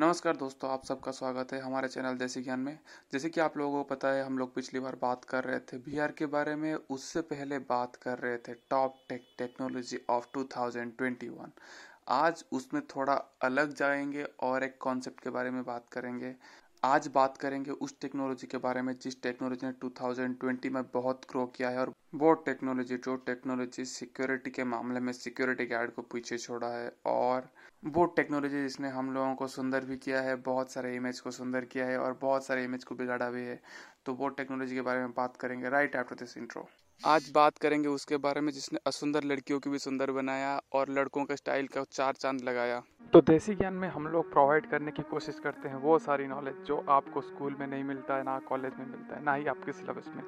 नमस्कार दोस्तों, आप सबका स्वागत है हमारे चैनल देसी ज्ञान में। जैसे कि आप लोगों को पता है, हम लोग पिछली बार बात कर रहे थे वी के बारे में, उससे पहले बात कर रहे थे टॉप टेक टेक्नोलॉजी ऑफ़ 2021 आज उसमें थोड़ा अलग जाएँगे और एक कॉन्सेप्ट के बारे में बात करेंगे। आज बात करेंगे उस टेक्नोलॉजी के बारे में, जिस टेक्नोलॉजी ने 2020 में बहुत ग्रो किया है और वो टेक्नोलॉजी जो टेक्नोलॉजी सिक्योरिटी के मामले में सिक्योरिटी गार्ड को पीछे छोड़ा है और वो टेक्नोलॉजी जिसने हम लोगों को सुंदर भी किया है, बहुत सारे इमेज को सुंदर किया है और बहुत सारे इमेज को बिगाड़ा भी है तो वो टेक्नोलॉजी के बारे में बात करेंगे राइट आफ्टर दिस इंट्रो आज बात करेंगे उसके बारे में जिसने असुंदर लड़कियों की भी सुंदर बनाया और लड़कों के स्टाइल का चार चाँद लगाया। तो देसी ज्ञान में हम लोग प्रोवाइड करने की कोशिश करते हैं वो सारी नॉलेज जो आपको स्कूल में नहीं मिलता है, ना कॉलेज में मिलता है, ना ही आपके सिलेबस में।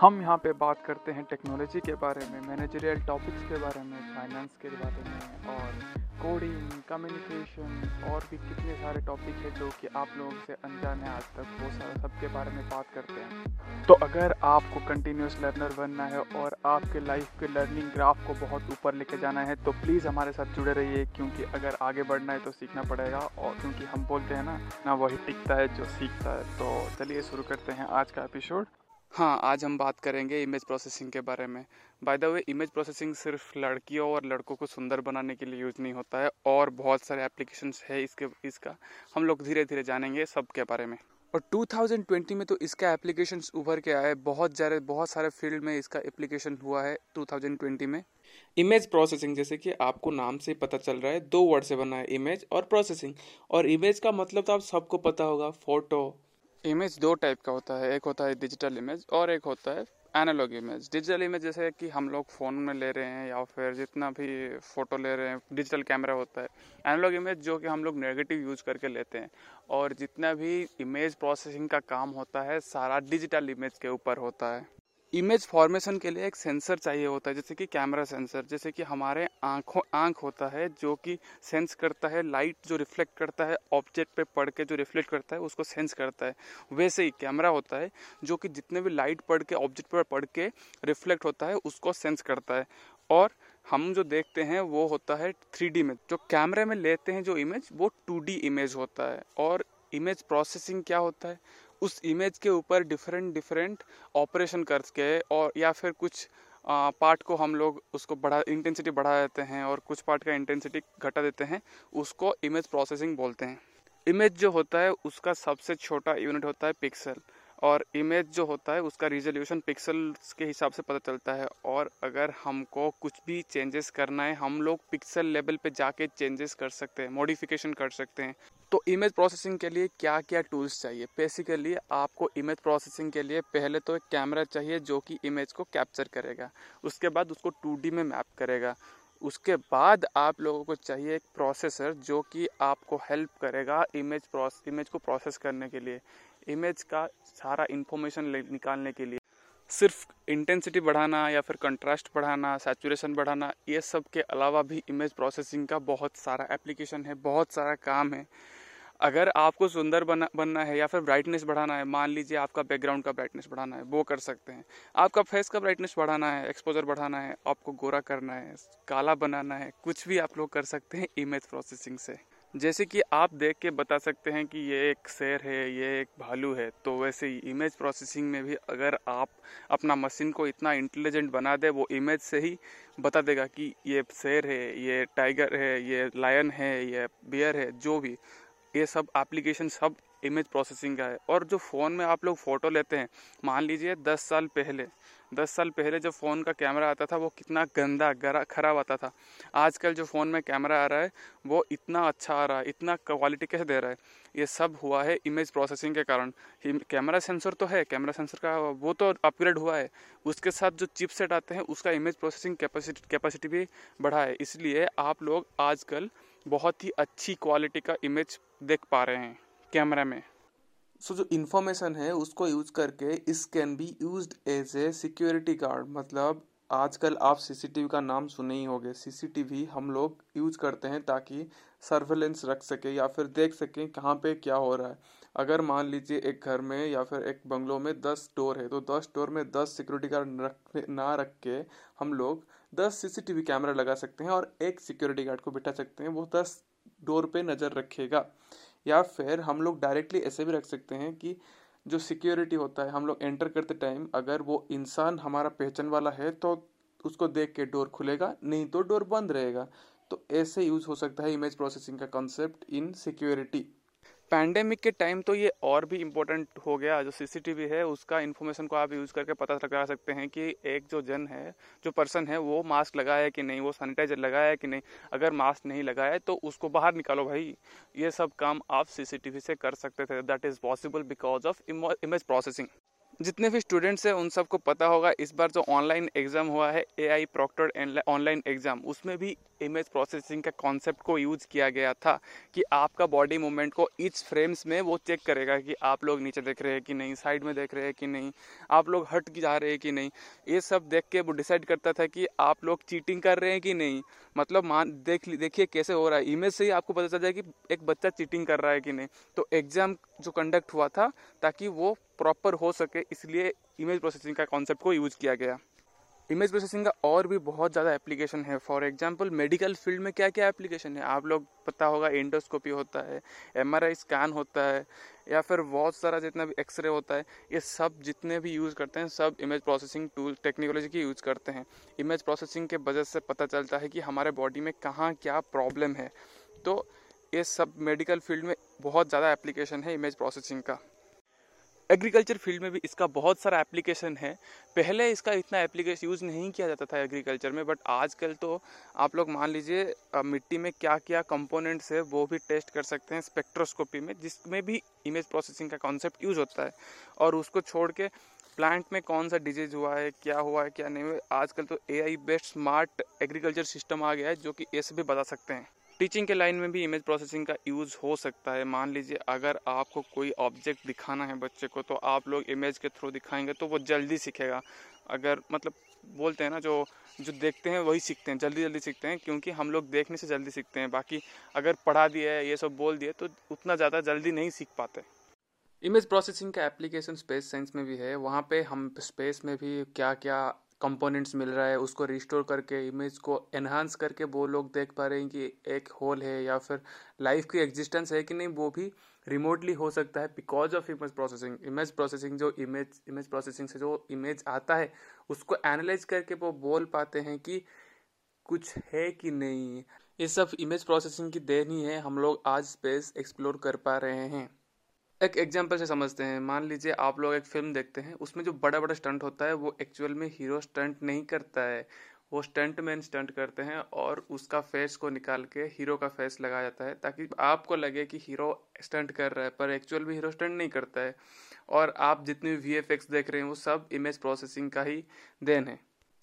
हम यहाँ पे बात करते हैं टेक्नोलॉजी के बारे में मैनेजरियल टॉपिक्स के बारे में फाइनेंस के बारे में और कोडिंग कम्युनिकेशन और भी कितने सारे टॉपिक है जो कि आप लोगों से अनजान है आज तक वो सारा सब के बारे में बात करते हैं। तो अगर आपको कंटिन्यूस लर्नर बनना है और आपके लाइफ के लर्निंग ग्राफ को बहुत ऊपर लेके जाना है तो प्लीज़ हमारे साथ जुड़े रहिए, क्योंकि अगर आगे बढ़ना है तो सीखना पड़ेगा और क्योंकि हम बोलते हैं ना ना वही टिकता है जो सीखता है। तो चलिए शुरू करते हैं आज का एपिसोड हाँ आज हम बात करेंगे इमेज प्रोसेसिंग के बारे में। By the way image processing सिर्फ़ लड़कियों और लड़कों को सुंदर बनाने के लिए यूज़ नहीं होता है और बहुत सारे एप्लीकेशंस है इसके, इसका। हम लोग धीरे धीरे जानेंगे सब के बारे में। और 2020 में तो इसका एप्लीकेशन उभर के है बहुत ज़्यादा, बहुत सारे फ़ील्ड में इसका एप्लीकेशन हुआ है 2020 में। इमेज प्रोसेसिंग जैसे कि आपको नाम से पता चल रहा है, दो वर्ड से बना है इमेज और प्रोसेसिंग और इमेज का मतलब तो आप सबको पता होगा फ़ोटो इमेज दो टाइप का होता है। एक होता है डिजिटल इमेज और एक होता है एनालॉग इमेज डिजिटल इमेज जैसे कि हम लोग फ़ोन में ले रहे हैं या फिर जितना भी फ़ोटो ले रहे हैं डिजिटल कैमरा होता है। एनालॉग इमेज जो कि हम लोग नेगेटिव यूज़ करके लेते हैं और जितना भी इमेज प्रोसेसिंग का काम होता है, सारा डिजिटल इमेज के ऊपर होता है। इमेज फॉर्मेशन के लिए एक सेंसर चाहिए होता है, जैसे कि कैमरा सेंसर जैसे कि हमारे आँखों, आँख होता है जो कि सेंस करता है लाइट जो रिफ्लेक्ट करता है ऑब्जेक्ट पे पड़ के जो रिफ्लेक्ट करता है, उसको सेंस करता है। वैसे ही कैमरा होता है जो कि जितने भी लाइट पड़ के ऑब्जेक्ट पर पड़ के रिफ्लेक्ट होता है, उसको सेंस करता है। और हम जो देखते हैं, वो होता है थ्री में। जो कैमरे में लेते हैं जो इमेज वो टू इमेज होता है। और इमेज प्रोसेसिंग क्या होता है? उस इमेज के ऊपर डिफरेंट डिफरेंट ऑपरेशन करके और या फिर कुछ पार्ट को हम लोग उसको बढ़ा इंटेंसिटी बढ़ा देते हैं और कुछ पार्ट का इंटेंसिटी घटा देते हैं, उसको इमेज प्रोसेसिंग बोलते हैं। इमेज जो होता है, उसका सबसे छोटा यूनिट होता है पिक्सल और इमेज जो होता है, उसका रिजोल्यूशन पिक्सल्स के हिसाब से पता चलता है और अगर हमको कुछ भी चेंजेस करना है, हम लोग पिक्सल लेवल पे जाके चेंजेस कर सकते हैं मॉडिफिकेशन कर सकते हैं। तो इमेज प्रोसेसिंग के लिए क्या क्या टूल्स चाहिए? बेसिकली आपको इमेज प्रोसेसिंग के लिए पहले तो एक कैमरा चाहिए जो कि इमेज को कैप्चर करेगा। उसके बाद उसको टू में मैप करेगा। उसके बाद आप लोगों को चाहिए एक प्रोसेसर जो कि आपको हेल्प करेगा इमेज प्रोस इमेज को प्रोसेस करने के लिए। इमेज का सारा इन्फॉर्मेशन निकालने के लिए। सिर्फ़ इंटेंसिटी बढ़ाना या फिर कंट्रास्ट बढ़ाना सैचुरेशन बढ़ाना, ये सब के अलावा भी इमेज प्रोसेसिंग का बहुत सारा एप्लीकेशन है, बहुत सारा काम है। अगर आपको सुंदर बना, बनना है या फिर ब्राइटनेस बढ़ाना है, मान लीजिए आपका बैकग्राउंड का ब्राइटनेस बढ़ाना है, वो कर सकते हैं। आपका फेस का ब्राइटनेस बढ़ाना है एक्सपोजर बढ़ाना है, आपको गोरा करना है, काला बनाना है, कुछ भी आप लोग कर सकते हैं इमेज प्रोसेसिंग से। जैसे कि आप देख के बता सकते हैं कि ये एक शेर है, ये एक भालू है तो वैसे ही इमेज प्रोसेसिंग में भी अगर आप अपना मशीन को इतना इंटेलिजेंट बना दे, वो इमेज से ही बता देगा कि ये शेर है, ये टाइगर है, ये लायन है, ये बियर है, जो भी। ये सब एप्लीकेशन सब इमेज प्रोसेसिंग का है। और जो फ़ोन में आप लोग फ़ोटो लेते हैं, मान लीजिए दस साल पहले, दस साल पहले जो फ़ोन का कैमरा आता था, वो कितना गंदा, गरा, खराब आता था। आजकल जो फ़ोन में कैमरा आ रहा है, वो इतना अच्छा आ रहा है, इतना क्वालिटी कैसे दे रहा है। ये सब हुआ है इमेज प्रोसेसिंग के कारण। कैमरा सेंसर तो है कैमरा सेंसर का वो तो अपग्रेड हुआ है। उसके साथ जो चिप सेट आते हैं, उसका इमेज प्रोसेसिंग कैपेसिटी कैपेसिटी भी बढ़ा है। इसलिए आप लोग आजकल बहुत ही अच्छी क्वालिटी का इमेज देख पा रहे हैं कैमरा में। सो so, जो इन्फॉर्मेशन है उसको यूज़ करके इस can be use as a security guard मतलब आजकल आप सीसीटीवी का नाम सुने ही होंगे। सीसीटीवी हम लोग यूज़ करते हैं ताकि सर्वेलेंस रख सके या फिर देख सकें कहाँ पे क्या हो रहा है। अगर मान लीजिए एक घर में या फिर एक बंगलों में दस डोर है तो दस डोर में दस सिक्योरिटी गार्ड रख ना रख के हम लोग दस सीसीटीवी कैमरा लगा सकते हैं और एक सिक्योरिटी गार्ड को बिठा सकते हैं, वो दस डोर पे नज़र रखेगा। या फिर हम लोग डायरेक्टली ऐसे भी रख सकते हैं कि जो सिक्योरिटी होता है, हम लोग एंटर करते टाइम अगर वो इंसान हमारा पहचान वाला है तो उसको देख के डोर खुलेगा, नहीं तो डोर बंद रहेगा। तो ऐसे यूज़ हो सकता है इमेज प्रोसेसिंग का कॉन्सेप्ट इन सिक्योरिटी। पैंडेमिक के टाइम तो ये और भी इम्पोर्टेंट हो गया। जो सीसीटीवी है, उसका इन्फॉर्मेशन को आप यूज़ करके पता लगा सकते हैं कि एक जो जन है, जो पर्सन है, वो मास्क लगाया है कि नहीं, वो सैनिटाइजर लगाया है कि नहीं। अगर मास्क नहीं लगाया तो उसको बाहर निकालो भाई। ये सब काम आप सीसीटीवी से कर सकते थे। That is possible because of image processing जितने भी स्टूडेंट्स हैं, उन सबको पता होगा, इस बार जो ऑनलाइन एग्ज़ाम हुआ है A I proctor online exam उसमें भी इमेज प्रोसेसिंग का कॉन्सेप्ट को यूज़ किया गया था कि आपका बॉडी मूवमेंट को इच फ्रेम्स में वो चेक करेगा कि आप लोग नीचे देख रहे हैं कि नहीं साइड में देख रहे हैं कि नहीं, आप लोग हट जा रहे हैं कि नहीं। ये सब देख के वो डिसाइड करता था कि आप लोग चीटिंग कर रहे हैं कि नहीं। मतलब मान, देख देखिए कैसे हो रहा है। इमेज से ही आपको पता चल जाए कि एक बच्चा चीटिंग कर रहा है कि नहीं। तो एग्ज़ाम जो कंडक्ट हुआ था ताकि वो प्रॉपर हो सके, इसलिए इमेज प्रोसेसिंग का कॉन्सेप्ट को यूज़ किया गया। इमेज प्रोसेसिंग का और भी बहुत ज़्यादा एप्लीकेशन है. फॉर एग्जांपल मेडिकल फ़ील्ड में क्या क्या एप्लीकेशन है? आप लोग पता होगा एंडोस्कोपी होता है एमआरआई स्कैन होता है, या फिर बहुत सारा जितना भी एक्सरे होता है, ये सब जितने भी यूज़ करते हैं, सब इमेज प्रोसेसिंग टूल टेक्नोलॉजी की यूज़ करते हैं. इमेज प्रोसेसिंग के वजह से पता चलता है कि हमारे बॉडी में कहाँ क्या प्रॉब्लम है. तो ये सब मेडिकल फ़ील्ड में बहुत ज़्यादा एप्लीकेशन है इमेज प्रोसेसिंग का. एग्रीकल्चर फ़ील्ड में भी इसका बहुत सारा एप्लीकेशन है। पहले इसका इतना एप्लीकेशन यूज़ नहीं किया जाता था एग्रीकल्चर में बट आजकल तो आप लोग मान लीजिए मिट्टी में क्या क्या कंपोनेंट्स है, वो भी टेस्ट कर सकते हैं स्पेक्ट्रोस्कोपी में, जिसमें भी इमेज प्रोसेसिंग का कॉन्सेप्ट यूज़ होता है। और उसको छोड़ के प्लांट में कौन सा डिज़ीज़ हुआ है, क्या हुआ है, क्या नहीं हुआ आजकल तो A I based smart agriculture system आ गया है, जो कि ऐसे भी बता सकते हैं। टीचिंग के लाइन में भी इमेज प्रोसेसिंग का यूज़ हो सकता है। मान लीजिए, अगर आपको कोई ऑब्जेक्ट दिखाना है बच्चे को तो आप लोग इमेज के थ्रू दिखाएँगे तो वो जल्दी सीखेगा। अगर मतलब बोलते हैं ना, जो जो देखते हैं वही सीखते हैं, जल्दी जल्दी सीखते हैं, क्योंकि हम लोग देखने से जल्दी सीखते हैं। बाकी अगर पढ़ा दिया है, ये सब बोल दिए तो उतना ज़्यादा जल्दी नहीं सीख पाते। इमेज प्रोसेसिंग का एप्लीकेशन स्पेस साइंस में भी है। वहाँ पे हम स्पेस में भी क्या क्या कंपोनेंट्स मिल रहा है, उसको रिस्टोर करके इमेज को एनहांस करके वो लोग देख पा रहे हैं कि एक होल है या फिर लाइफ की एग्जिस्टेंस है कि नहीं, वो भी रिमोटली हो सकता है because of image processing image processing जो इमेज इमेज प्रोसेसिंग से जो इमेज आता है, उसको एनालाइज करके वो बोल पाते हैं कि कुछ है कि नहीं। ये सब इमेज प्रोसेसिंग की देन ही है, हम लोग आज स्पेस एक्सप्लोर कर पा रहे हैं। एक एग्ज़ाम्पल से समझते हैं। मान लीजिए आप लोग एक फ़िल्म देखते हैं, उसमें जो बड़ा बड़ा स्टंट होता है, वो एक्चुअल में हीरो स्टंट नहीं करता है। वो स्टंट मैन स्टंट करते हैं और उसका फेस को निकाल के हीरो का फेस लगाया जाता है, ताकि आपको लगे कि हीरो स्टंट कर रहा है, पर एक्चुअल में हीरो स्टंट नहीं करता है। और आप जितने वी एफ़ एक्स देख रहे हैं, वो सब इमेज प्रोसेसिंग का ही देन है।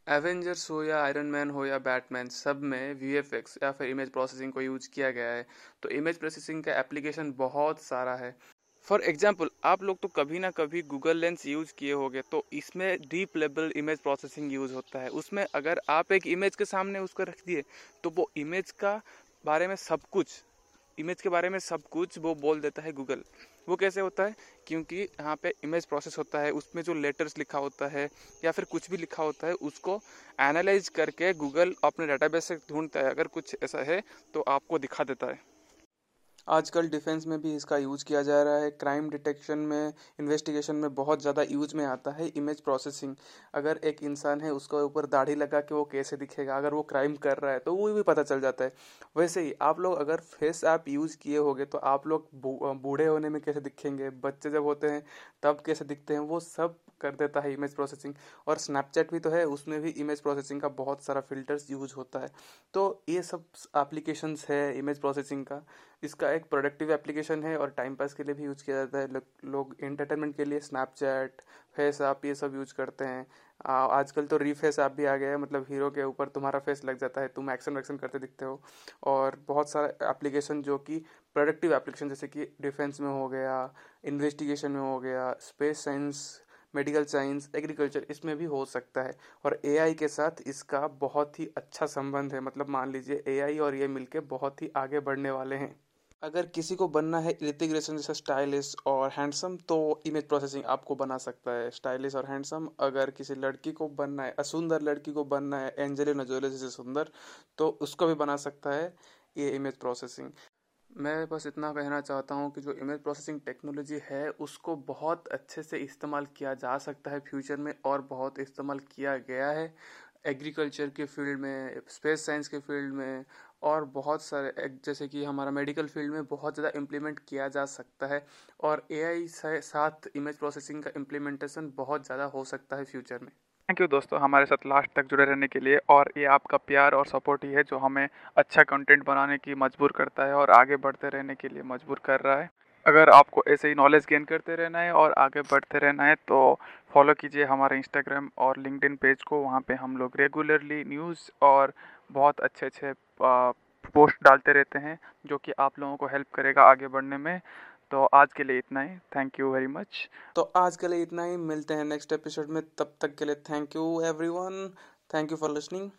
एवेंजर्स हो या आयरन मैन हो या बैटमैन सब में वी एफ़ एक्स या फिर इमेज प्रोसेसिंग को यूज़ किया गया है। तो इमेज प्रोसेसिंग का एप्लीकेशन बहुत सारा है। फॉर एग्ज़ाम्पल आप लोग तो कभी ना कभी गूगल लेंस यूज़ किए होंगे तो इसमें deep level image processing use होता है। उसमें अगर आप एक इमेज के सामने उसको रख दिए तो वो इमेज का बारे में सब कुछ इमेज के बारे में सब कुछ वो बोल देता है गूगल वो कैसे होता है? क्योंकि यहाँ पे इमेज प्रोसेस होता है, उसमें जो लेटर्स लिखा होता है, या फिर कुछ भी लिखा होता है, उसको एनालाइज करके गूगल अपने डाटाबेस से ढूंढता है। अगर कुछ ऐसा है तो आपको दिखा देता है। आजकल डिफेंस में भी इसका यूज़ किया जा रहा है। क्राइम डिटेक्शन में, इन्वेस्टिगेशन में बहुत ज़्यादा यूज़ में आता है इमेज प्रोसेसिंग। अगर एक इंसान है, उसके ऊपर दाढ़ी लगा के वो कैसे दिखेगा? अगर वो क्राइम कर रहा है तो वो भी पता चल जाता है। वैसे ही, आप लोग अगर फेस ऐप यूज़ किए होंगे तो आप लोग बूढ़े होने में कैसे दिखेंगे? बच्चे जब होते हैं, तब कैसे दिखते हैं? वो सब कर देता है इमेज प्रोसेसिंग और स्नैपचैट भी तो है, उसमें भी इमेज प्रोसेसिंग का बहुत सारा फिल्टर्स यूज़ होता है। तो ये सब एप्लीकेशंस है इमेज प्रोसेसिंग का। इसका एक प्रोडक्टिव एप्लीकेशन है और टाइम पास के लिए भी यूज़ किया जाता है। लोग एंटरटेनमेंट के लिए स्नैपचैट फेस ऐप ये सब यूज़ करते हैं। आजकल तो रीफेस ऐप भी आ गया है मतलब हीरो के ऊपर तुम्हारा फेस लग जाता है, तुम एक्शन वैक्शन करते दिखते हो। और बहुत सारा एप्लीकेशन जो कि प्रोडक्टिव एप्लीकेशन जैसे कि डिफेंस में हो गया इन्वेस्टिगेशन में हो गया space science medical science, agriculture, इसमें भी हो सकता है। और एआई के साथ इसका बहुत ही अच्छा संबंध है। मतलब मान लीजिए एआई और ये मिलके बहुत ही आगे बढ़ने वाले हैं। अगर किसी को बनना है ऋतिक रोशन जैसा स्टाइलिश और हैंडसम तो इमेज प्रोसेसिंग आपको बना सकता है। स्टाइलिश और हैंडसम, अगर किसी लड़की को बनना है, असुंदर लड़की को बनना है, एंजेलिना जोले जैसे सुंदर तो उसको भी बना सकता है ये इमेज प्रोसेसिंग। मैं बस इतना कहना चाहता हूँ कि जो इमेज प्रोसेसिंग टेक्नोलॉजी है, उसको बहुत अच्छे से इस्तेमाल किया जा सकता है फ्यूचर में और बहुत इस्तेमाल किया गया है। एग्रीकल्चर के फ़ील्ड में स्पेस साइंस के फ़ील्ड में और बहुत सारे जैसे कि हमारा मेडिकल फ़ील्ड में बहुत ज़्यादा इम्प्लीमेंट किया जा सकता है और एआई से साथ इमेज प्रोसेसिंग का इम्प्लीमेंटेशन बहुत ज़्यादा हो सकता है फ्यूचर में। थैंक यू दोस्तों हमारे साथ लास्ट तक जुड़े रहने के लिए और ये आपका प्यार और सपोर्ट ही है जो हमें अच्छा कंटेंट बनाने की मजबूर करता है और आगे बढ़ते रहने के लिए मजबूर कर रहा है। अगर आपको ऐसे ही नॉलेज गेन करते रहना है और आगे बढ़ते रहना है तो फॉलो कीजिए हमारे इंस्टाग्राम और लिंकडिन पेज को, वहाँ पे हम लोग रेगुलरली न्यूज़ और बहुत अच्छे अच्छे पोस्ट डालते रहते हैं जो कि आप लोगों को हेल्प करेगा आगे बढ़ने में। तो आज के लिए इतना ही। थैंक यू वेरी मच तो आज के लिए इतना ही। मिलते हैं नेक्स्ट एपिसोड में। तब तक के लिए thank you everyone thank you for listening